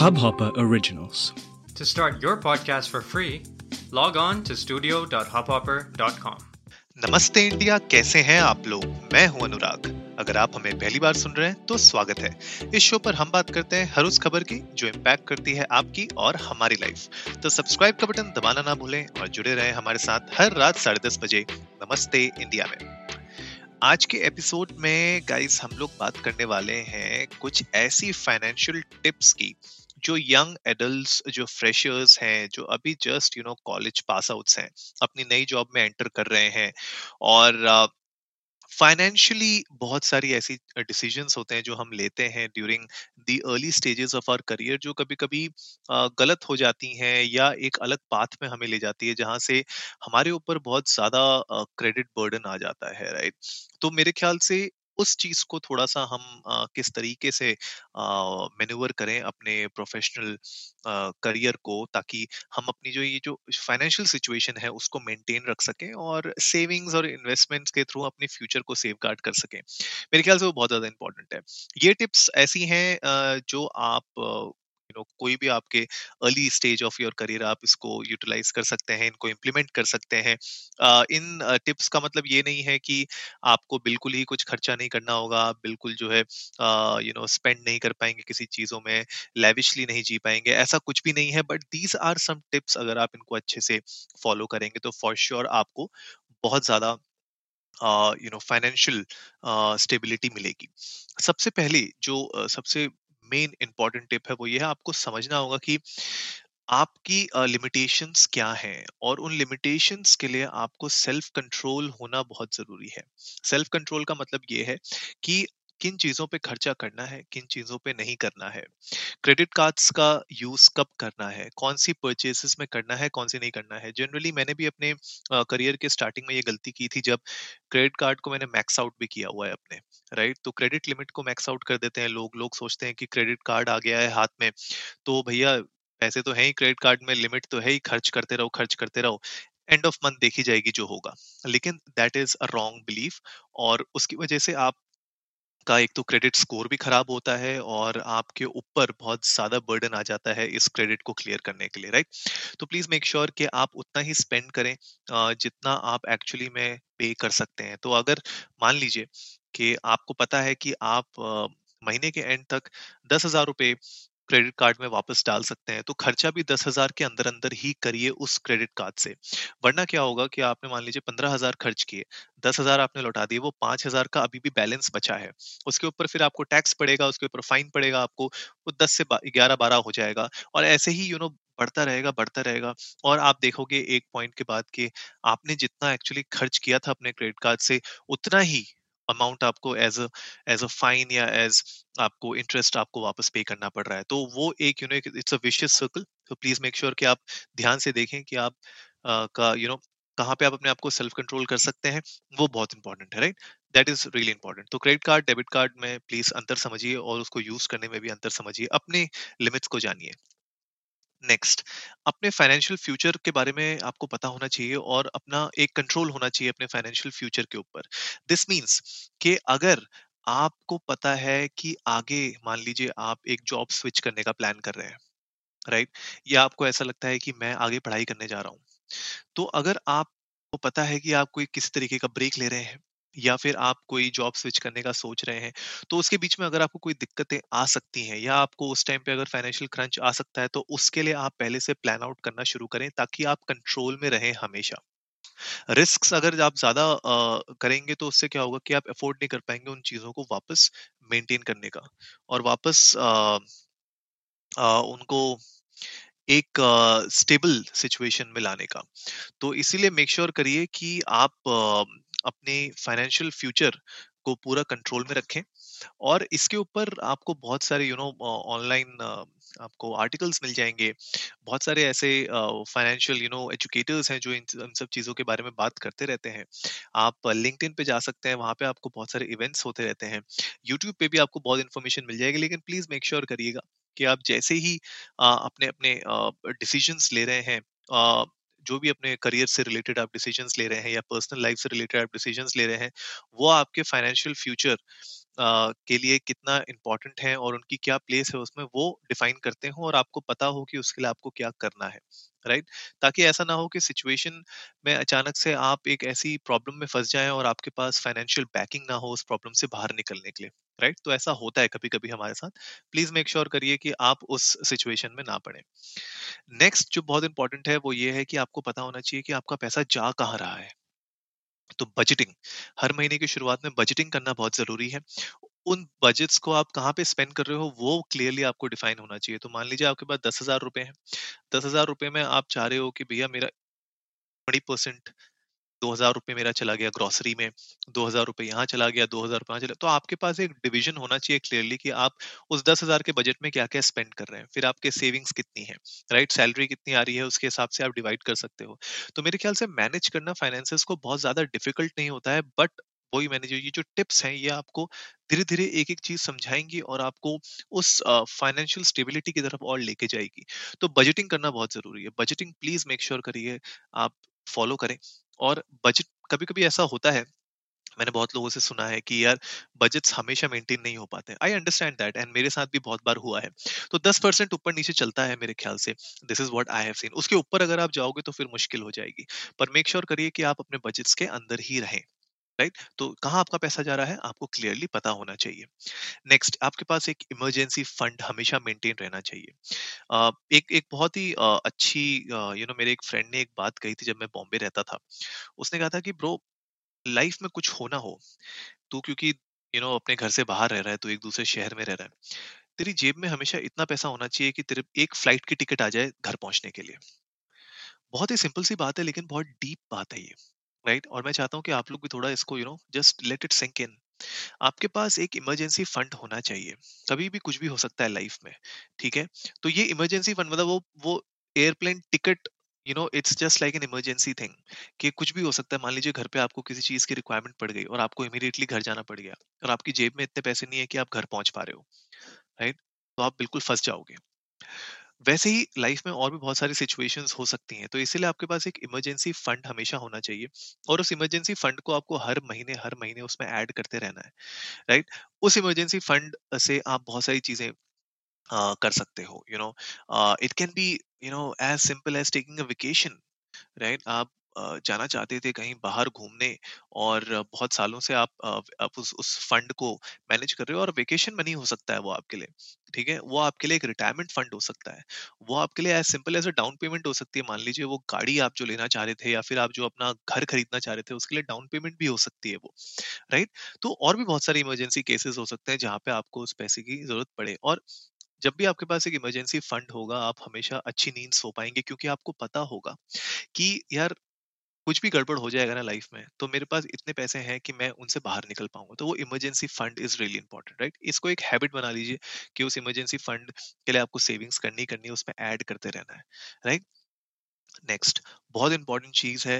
Hubhopper Originals. To start your podcast for free, log on to studio.hubhopper.com. नमस्ते India कैसे हैं आप लोग? मैं हूँ अनुराग। अगर आप हमें पहली बार सुन रहे हैं तो स्वागत है। इस शो पर हम बात करते हैं हर उस खबर की जो इम्पैक्ट करती है आपकी और हमारी लाइफ तो सब्सक्राइब का बटन दबाना ना भूलें और जुड़े रहें हमारे साथ हर रात साढ़े दस बजे नमस्ते इंडिया में। आज के एपिसोड में गाइस हम लोग बात करने वाले हैं कुछ ऐसी फाइनेंशियल टिप्स की जो यंग एडल्ट्स जो फ्रेशर्स हैं जो अभी just you know college pass outs हैं अपनी नई जॉब में एंटर कर रहे हैं और फाइनेंशियली uh, बहुत सारी ऐसी डिसीजंस होते हैं जो हम लेते हैं during the early stages of our career जो कभी कभी uh, गलत हो जाती हैं या एक अलग पाथ में हमें ले जाती है जहाँ से हमारे ऊपर बहुत ज़्यादा क्रेडिट uh, बर्डन आ जाता है राइट तो मेरे ख्याल से उस चीज़ को थोड़ा सा हम आ, किस तरीके से मेन्यूवर करें अपने प्रोफेशनल करियर को ताकि हम अपनी जो ये जो फाइनेंशियल सिचुएशन है उसको मेंटेन रख सकें और सेविंग्स और इन्वेस्टमेंट्स के थ्रू अपने फ्यूचर को सेव गार्ड कर सकें। मेरे ख्याल से वो बहुत ज़्यादा इंपॉर्टेंट है। ये टिप्स ऐसी हैं जो आप यू नो कोई भी आपके early stage of your career आप इसको यूटिलाइज कर सकते हैं इनको इम्प्लीमेंट कर सकते हैं। इन टिप्स का मतलब ये नहीं है कि आपको बिल्कुल ही कुछ खर्चा नहीं करना होगा आप बिल्कुल जो है यू नो स्पेंड नहीं कर पाएँगे किसी चीज़ों में लेविशली नहीं जी पाएँगे ऐसा कुछ भी नहीं है। But these are some tips अगर आप इनको अच्छे से फॉलो करेंगे तो फॉर श्योर sure आपको बहुत ज़्यादा यू नो फाइनेंशियल स्टेबिलिटी मिलेगी। सबसे पहले जो uh, सबसे मेन इंपॉर्टेंट टिप है वो ये है आपको समझना होगा कि आपकी लिमिटेशंस uh, क्या हैं और उन लिमिटेशंस के लिए आपको सेल्फ कंट्रोल होना बहुत ज़रूरी है। सेल्फ कंट्रोल का मतलब ये है कि किन चीज़ों पे खर्चा करना है, किन चीज़ों पे नहीं करना है? क्रेडिट कार्ड्स का यूज़ कब करना है? कौन सी परचेसेस में करना है कौन सी नहीं करना है? जनरली मैंने भी अपने करियर के स्टार्टिंग में ये गलती की थी जब क्रेडिट कार्ड को मैंने मैक्स आउट भी किया हुआ है अपने, राइट? तो क्रेडिट लिमिट को मैक्स आउट कर देते हैं लोग लोग सोचते हैं कि क्रेडिट कार्ड आ गया है हाथ में तो भैया पैसे तो है ही क्रेडिट कार्ड में, लिमिट तो है ही, खर्च करते रहो, खर्च करते रहो, एंड ऑफ़ मंथ देखी जाएगी जो होगा। लेकिन that is a wrong belief और उसकी वजह से आप का एक तो क्रेडिट स्कोर भी खराब होता है और आपके ऊपर बहुत ज़्यादा बर्डन आ जाता है इस क्रेडिट को क्लियर करने के लिए, राइट? तो प्लीज़ मेक श्योर कि आप उतना ही स्पेंड करें जितना आप एक्चुअली में पे कर सकते हैं। तो अगर मान लीजिए कि आपको पता है कि आप महीने के एंड तक दस हज़ार रुपए क्रेडिट कार्ड में वापस डाल सकते हैं। तो खर्चा भी दस हज़ार के अंदर अंदर ही करिए उस क्रेडिट कार्ड से। वरना क्या होगा कि आपने मान लीजिए पंद्रह हज़ार खर्च किए, दस हज़ार आपने लौटा दिए, वो पाँच हज़ार का अभी भी बैलेंस बचा है। उसके ऊपर फिर आपको टैक्स पड़ेगा, उसके ऊपर फाइन पड़ेगा आपको, वो दस से ग्यारह बारह हो जाएगा। और ऐसे ही यू नो बढ़ता रहेगा बढ़ता रहेगा। और आप देखोगे एक पॉइंट के बाद कि आपने जितना एक्चुअली खर्च किया था अपने क्रेडिट कार्ड से, उतना ही अमाउंट आपको एज एज अ फाइन या एज आपको इंटरेस्ट आपको वापस पे करना पड़ रहा है। तो वो एक you know it's a vicious circle तो प्लीज़ मेक श्योर कि आप ध्यान से देखें कि आप uh, का यू you नो know, कहाँ पे आप अपने आप को सेल्फ कंट्रोल कर सकते हैं। वो बहुत इंपॉर्टेंट है right that is really important तो क्रेडिट कार्ड डेबिट कार्ड में प्लीज़ अंतर समझिए और उसको यूज़ करने में भी अंतर समझिए। अपने लिमिट्स को जानिए। नेक्स्ट अपने फाइनेंशियल फ्यूचर के बारे में आपको पता होना चाहिए और अपना एक कंट्रोल होना चाहिए अपने फाइनेंशियल फ्यूचर के ऊपर दिस मीन्स कि अगर आपको पता है कि आगे, मान लीजिए आप एक जॉब स्विच करने का प्लान कर रहे हैं राइट right? या आपको ऐसा लगता है कि मैं आगे पढ़ाई करने जा रहा हूँ तो अगर आपको पता है कि आप कोई किसी तरीके का ब्रेक ले रहे हैं या फिर आप कोई जॉब स्विच करने का सोच रहे हैं तो उसके बीच में अगर आपको कोई दिक्कतें आ सकती हैं या आपको उस टाइम पे अगर फाइनेंशियल क्रंच आ सकता है तो उसके लिए आप पहले से प्लान आउट करना शुरू करें ताकि आप कंट्रोल में रहें हमेशा। रिस्क अगर आप ज़्यादा करेंगे तो उससे क्या होगा कि आप अफोर्ड नहीं कर पाएँगे उन चीज़ों को वापस मेंटेन करने का और वापस आ, आ, उनको एक स्टेबल सिचुएशन में लाने का। तो इसीलिए मेक श्योर करिए कि आप अपने फाइनेंशियल फ्यूचर को पूरा कंट्रोल में रखें और इसके ऊपर आपको बहुत सारे यू नो ऑनलाइन आपको आर्टिकल्स मिल जाएँगे। बहुत सारे ऐसे फाइनेंशियल यू नो एजुकेटर्स हैं जो इन, इन सब चीज़ों के बारे में बात करते रहते हैं। आप लिंक्डइन पे जा सकते हैं वहाँ पे आपको बहुत सारे इवेंट्स होते रहते हैं। यूट्यूब पे भी आपको बहुत इन्फॉर्मेशन मिल जाएगी लेकिन प्लीज़ मेक श्योर करिएगा कि आप जैसे ही आ, अपने अपने डिसीजंस ले रहे हैं जो भी अपने करियर से रिलेटेड आप डिसीजंस ले रहे हैं या पर्सनल लाइफ से रिलेटेड आप डिसीजंस ले रहे हैं, वो आपके फाइनेंशियल फ्यूचर के लिए कितना इम्पोर्टेंट है और उनकी क्या प्लेस है उसमें वो डिफाइन करते हो और आपको पता हो कि उसके लिए आपको क्या करना है राइट right? ताकि ऐसा ना हो कि सिचुएशन में अचानक से आप एक ऐसी प्रॉब्लम में फंस जाएँ और आपके पास फाइनेंशियल बैकिंग ना हो उस प्रॉब्लम से बाहर निकलने के लिए राइट? right? तो ऐसा होता है कभी कभी हमारे साथ। प्लीज़ मेक श्योर करिए कि आप उस सिचुएशन में ना पड़े। नेक्स्ट जो बहुत इंपॉर्टेंट है वो ये है कि आपको पता होना चाहिए कि आपका पैसा जा कहाँ रहा है। तो बजटिंग, हर महीने की शुरुआत में बजटिंग करना बहुत ज़रूरी है। उन बजट्स को आप कहाँ पे स्पेंड कर रहे हो वो क्लियरली आपको डिफाइन होना चाहिए। तो मान लीजिए आपके पास दस हज़ार रुपए हैं। दस हज़ार रुपए में आप चाह रहे हो कि भैया मेरा ट्वेंटी परसेंट दो हज़ार रुपये मेरा चला गया ग्रोसरी में, दो हज़ार रुपये यहाँ चला गया, दो हज़ार रुपए चला तो आपके पास एक डिवीज़न होना चाहिए क्लियरली कि आप उस दस हज़ार के बजट में क्या क्या स्पेंड कर रहे हैं। फिर आपके सेविंग्स कितनी है राइट सैलरी कितनी आ रही है, उसके हिसाब से आप डिवाइड कर सकते हो। तो मेरे ख्याल से मैनेज करना फाइनेंसेस को बहुत ज़्यादा डिफ़िकल्ट नहीं होता है बट वही मैंने जो, ये जो टिप्स हैं, ये आपको धीरे धीरे एक एक चीज़ समझाएँगी और आपको उस फाइनेंशियल स्टेबिलिटी की तरफ़ और लेके जाएगी। तो बजटिंग करना बहुत ज़रूरी है। बजटिंग प्लीज़ मेक श्योर करिए, आप फॉलो करें। और बजट कभी कभी ऐसा होता है, मैंने बहुत लोगों से सुना है कि यार बजट्स हमेशा मेंटेन नहीं हो पाते आई अंडरस्टैंड दैट एंड मेरे साथ भी बहुत बार हुआ है। तो 10 परसेंट ऊपर नीचे चलता है मेरे ख्याल से। This is what I have seen उसके ऊपर अगर आप जाओगे तो फिर मुश्किल हो जाएगी। पर मेक श्योर करिए कि आप अपने बजट्स के अंदर ही रहें। राइट? तो कहाँ आपका पैसा जा रहा है? आपको क्लियरली पता होना चाहिए। नेक्स्ट आपके पास एक इमरजेंसी फंड हमेशा मेंटेन रहना चाहिए। uh, एक एक बहुत ही uh, अच्छी यू नो मेरे एक फ्रेंड ने एक बात कही थी जब मैं बॉम्बे रहता था। उसने कहा था कि ब्रो लाइफ में कुछ होना हो तू क्योंकि यू नो अपने घर से बाहर रह रहा है तो एक दूसरे शहर में रह रहा है तेरी जेब में हमेशा इतना पैसा होना चाहिए कि तेरे एक फ़्लाइट की टिकट आ जाए घर पहुँचने के लिए। बहुत ही सिंपल सी बात है लेकिन बहुत डीप बात है ये। राइट और मैं चाहता हूँ कि आप लोग भी थोड़ा इसको you know just let it sink in आपके पास एक इमरजेंसी फंड होना चाहिए। कभी भी कुछ भी हो सकता है लाइफ में, ठीक है? तो ये इमरजेंसी फंड मतलब वो वो airplane ticket you know it's just like an emergency thing कि कुछ भी हो सकता है। मान लीजिए घर पे आपको किसी चीज़ की रिक्वायरमेंट पड़ गई और आपको इमीडिएटली घर जाना पड़ गया और आपकी जेब में इतने पैसे नहीं है कि आप घर पहुँच पा रहे हो राइट तो आप बिल्कुल फंस जाओगे। वैसे ही लाइफ में और भी बहुत सारी सिचुएशंस हो सकती हैं तो इसीलिए आपके पास एक इमरजेंसी फंड हमेशा होना चाहिए और उस इमरजेंसी फंड को आपको हर महीने हर महीने उसमें ऐड करते रहना है राइट? उस इमरजेंसी फंड से आप बहुत सारी चीज़ें uh, कर सकते हो you know it can be you know as simple as taking a vacation right आप जाना चाहते थे कहीं बाहर घूमने और बहुत सालों से आप आप उस उस फंड को मैनेज कर रहे हो और वेकेशन मनी हो सकता है वो आपके लिए, ठीक है? वो आपके लिए एक रिटायरमेंट फंड हो सकता है। वो आपके लिए as simple as a down payment हो सकती है। मान लीजिए वो गाड़ी आप जो लेना चाह रहे थे या फिर आप जो अपना घर खरीदना चाह रहे थे उसके लिए डाउन पेमेंट भी हो सकती है वो राइट तो और भी बहुत सारे इमरजेंसी केसेस हो सकते हैं जहाँ पे आपको उस पैसे की ज़रूरत पड़े और जब भी आपके पास एक इमरजेंसी फंड होगा आप हमेशा अच्छी नींद सो पाएँगे क्योंकि आपको पता होगा कि यार कुछ भी गड़बड़ हो जाएगा ना लाइफ में तो मेरे पास इतने पैसे हैं कि मैं उनसे बाहर निकल पाऊँगा। तो वो emergency fund is really important right? इसको एक हैबिट बना लीजिए कि उस इमरजेंसी फंड के लिए आपको सेविंग्स करनी करनी है, उसमें ऐड करते रहना है, राइट? नेक्स्ट, बहुत इंपॉर्टेंट चीज़ है,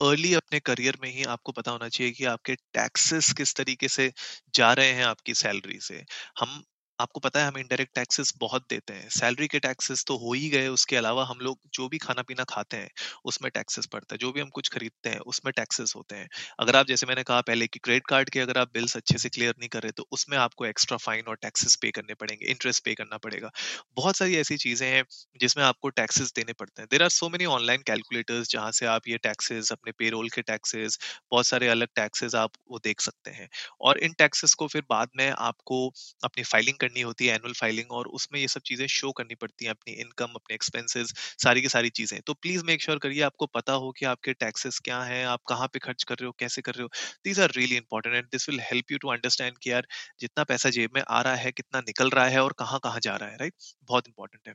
अर्ली अपने करियर में ही आपको पता होना चाहिए कि आपके टैक्सेस किस तरीके से जा रहे हैं आपकी सैलरी से। हम आपको पता है हम इनडायरेक्ट टैक्सेस बहुत देते हैं। सैलरी के टैक्सेस तो हो ही गए, उसके अलावा हम लोग जो भी खाना पीना खाते हैं, उसमें टैक्सेस पड़ता है। जो भी हम कुछ खरीदते हैं, उसमें टैक्सेस होते हैं। अगर आप, जैसे मैंने कहा पहले कि क्रेडिट कार्ड के अगर आप बिल्स अच्छे से क्लियर नहीं कर रहे तो उसमें आपको एक्स्ट्रा फाइन और टैक्सेस पे करने पड़ेंगे इंटरेस्ट पे करना पड़ेगा। बहुत सारी ऐसी चीज़ें हैं जिसमें आपको टैक्सेस देने पड़ते हैं। There are so many online calculators जहाँ से आप ये टैक्सेस अपने पेरोल के टैक्सेस बहुत सारे अलग टैक्सेस आप वो देख सकते हैं। और इन टैक्सेस को फिर बाद में आपको अपनी फाइलिंग करनी होती है एनुअल फाइलिंग और उसमें ये सब चीज़ें शो करनी पड़ती हैं अपनी इनकम अपने एक्सपेंसेस सारी की सारी चीज़ें। तो प्लीज़ मेक श्योर करिए आपको पता हो कि आपके टैक्सेस क्या हैं, आप कहाँ पे खर्च कर रहे हो, कैसे कर रहे हो। These are really important and this will help you to understand कि यार जितना पैसा जेब में आ रहा है, कितना निकल रहा है और कहाँ कहाँ जा रहा है राइट बहुत इंपॉर्टेंट है।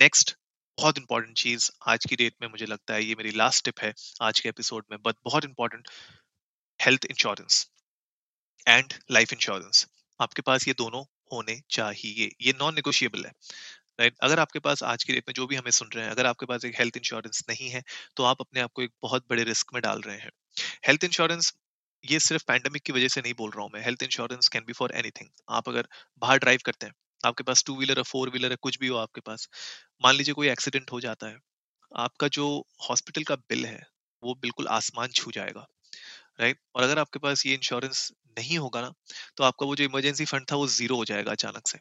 नेक्स्ट बहुत इंपॉर्टेंट चीज़ आज की डेट में मुझे लगता है, ये मेरी लास्ट टिप है आज के एपिसोड में बट बहुत important health insurance and life insurance आपके पास ये दोनों होने चाहिए, ये नॉन निगोशिएबल है राइट right? अगर आपके पास आज की डेट में जो भी हमें सुन रहे हैं, अगर आपके पास एक हेल्थ इंश्योरेंस नहीं है तो आप अपने आप को एक बहुत बड़े रिस्क में डाल रहे हैं। हेल्थ इंश्योरेंस ये सिर्फ़ पैंडमिक की वजह से नहीं बोल रहा हूँ मैं health insurance can be for anything आप अगर बाहर ड्राइव करते हैं, आपके पास टू व्हीलर है फोर व्हीलर है कुछ भी हो आपके पास, मान लीजिए कोई एक्सीडेंट हो जाता है, आपका जो हॉस्पिटल का बिल है, वो बिल्कुल आसमान छू जाएगा राइट और अगर आपके पास ये इंश्योरेंस नहीं होगा ना तो आपका वो जो इमरजेंसी फंड था वो ज़ीरो हो जाएगा अचानक से।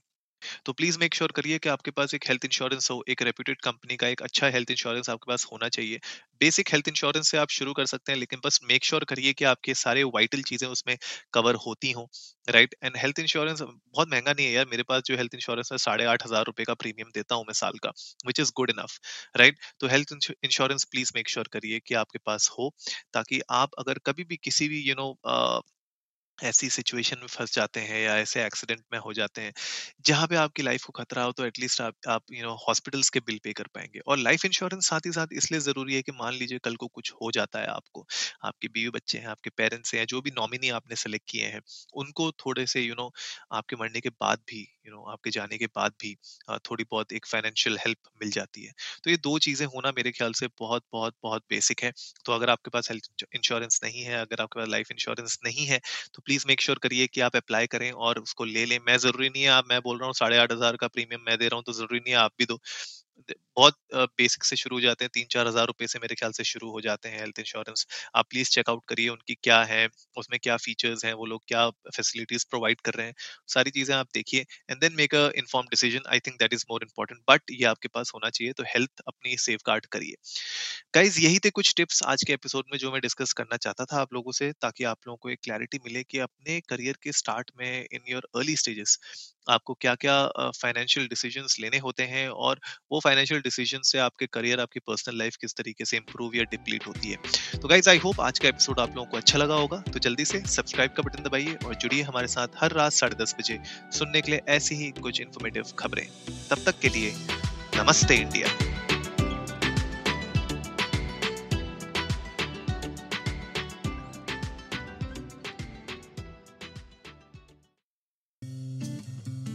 तो प्लीज़ मेक श्योर करिए कि आपके पास एक हेल्थ इंश्योरेंस हो एक रेप्यूटेड कंपनी का एक अच्छा हेल्थ इंश्योरेंस आपके पास होना चाहिए। बेसिक हेल्थ इंश्योरेंस से आप शुरू कर सकते हैं लेकिन बस मेक श्योर करिए कि आपके सारे वाइटल चीज़ें उसमें कवर होती हों राइट एंड हेल्थ इंश्योरेंस बहुत महँगा नहीं है यार मेरे पास जो हेल्थ इंश्योरेंस है साढ़े आठ हज़ार रुपए का प्रीमियम देता हूँ मैं साल का which is good enough right तो health insurance please make sure करिए कि आपके पास हो ताकि आप अगर कभी भी किसी भी यू you नो know, ऐसी सिचुएशन में फंस जाते हैं या ऐसे एक्सीडेंट में हो जाते हैं जहाँ पे आपकी लाइफ को खतरा हो तो एटलीस्ट आप आप यू नो हॉस्पिटल्स के बिल पे कर पाएँगे। और लाइफ इंश्योरेंस साथ ही साथ इसलिए ज़रूरी है कि मान लीजिए कल को कुछ हो जाता है आपको आपके बीवी बच्चे हैं आपके पेरेंट्स हैं जो भी नॉमिनी आपने सेलेक्ट किए हैं उनको थोड़े से यू you नो know, आपके मरने के बाद भी यू नो आपके जाने के बाद भी थोड़ी बहुत एक फाइनेंशियल हेल्प मिल जाती है। तो ये दो चीज़ें होना मेरे ख्याल से बहुत बहुत बहुत बेसिक है। तो अगर आपके पास हेल्थ इंश्योरेंस नहीं है, अगर आपके पास लाइफ इंश्योरेंस नहीं है तो प्लीज़ मेक श्योर करिए कि आप अप्लाई करें और उसको ले लें। मैं ज़रूरी नहीं है आप, मैं बोल रहा हूँ साढ़े आठ हज़ार का प्रीमियम मैं दे रहा हूँ तो ज़रूरी नहीं है आप भी दो। बहुत बेसिक से शुरू हो जाते हैं, तीन चार हज़ार रुपए से मेरे ख्याल से शुरू हो जाते हैं हेल्थ इंश्योरेंस आप प्लीज़ चेकआउट करिए उनकी क्या है, उसमें क्या फीचर्स हैं, वो लोग क्या फैसिलिटीज़ प्रोवाइड कर रहे हैं, सारी चीज़ें आप देखिए and then make a inform decision I think that is more important but ये आपके पास होना चाहिए तो हेल्थ अपनी सेफ़ गार्ड करिए। गाइज़ यही थे कुछ टिप्स आज के एपिसोड में जो मैं डिस्कस करना चाहता था आप लोगों से, ताकि आप लोगों को एक क्लैरिटी मिले कि अपने करियर के स्टार्ट में इन योर अर्ली स्टेजेस आपको क्या क्या फाइनेंशियल डिसीजंस लेने होते हैं और वो फाइनेंशियल डिसीज़न से आपके करियर आपकी पर्सनल लाइफ किस तरीके से इंप्रूव या डिप्लीट होती है। तो गाइज़ आई होप आज का एपिसोड आप लोगों को अच्छा लगा होगा। तो जल्दी से सब्सक्राइब का बटन दबाइए और जुड़िए हमारे साथ हर रात साढ़े दस बजे सुनने के लिए ऐसी ही कुछ इन्फॉर्मेटिव खबरें। तब तक के लिए नमस्ते इंडिया।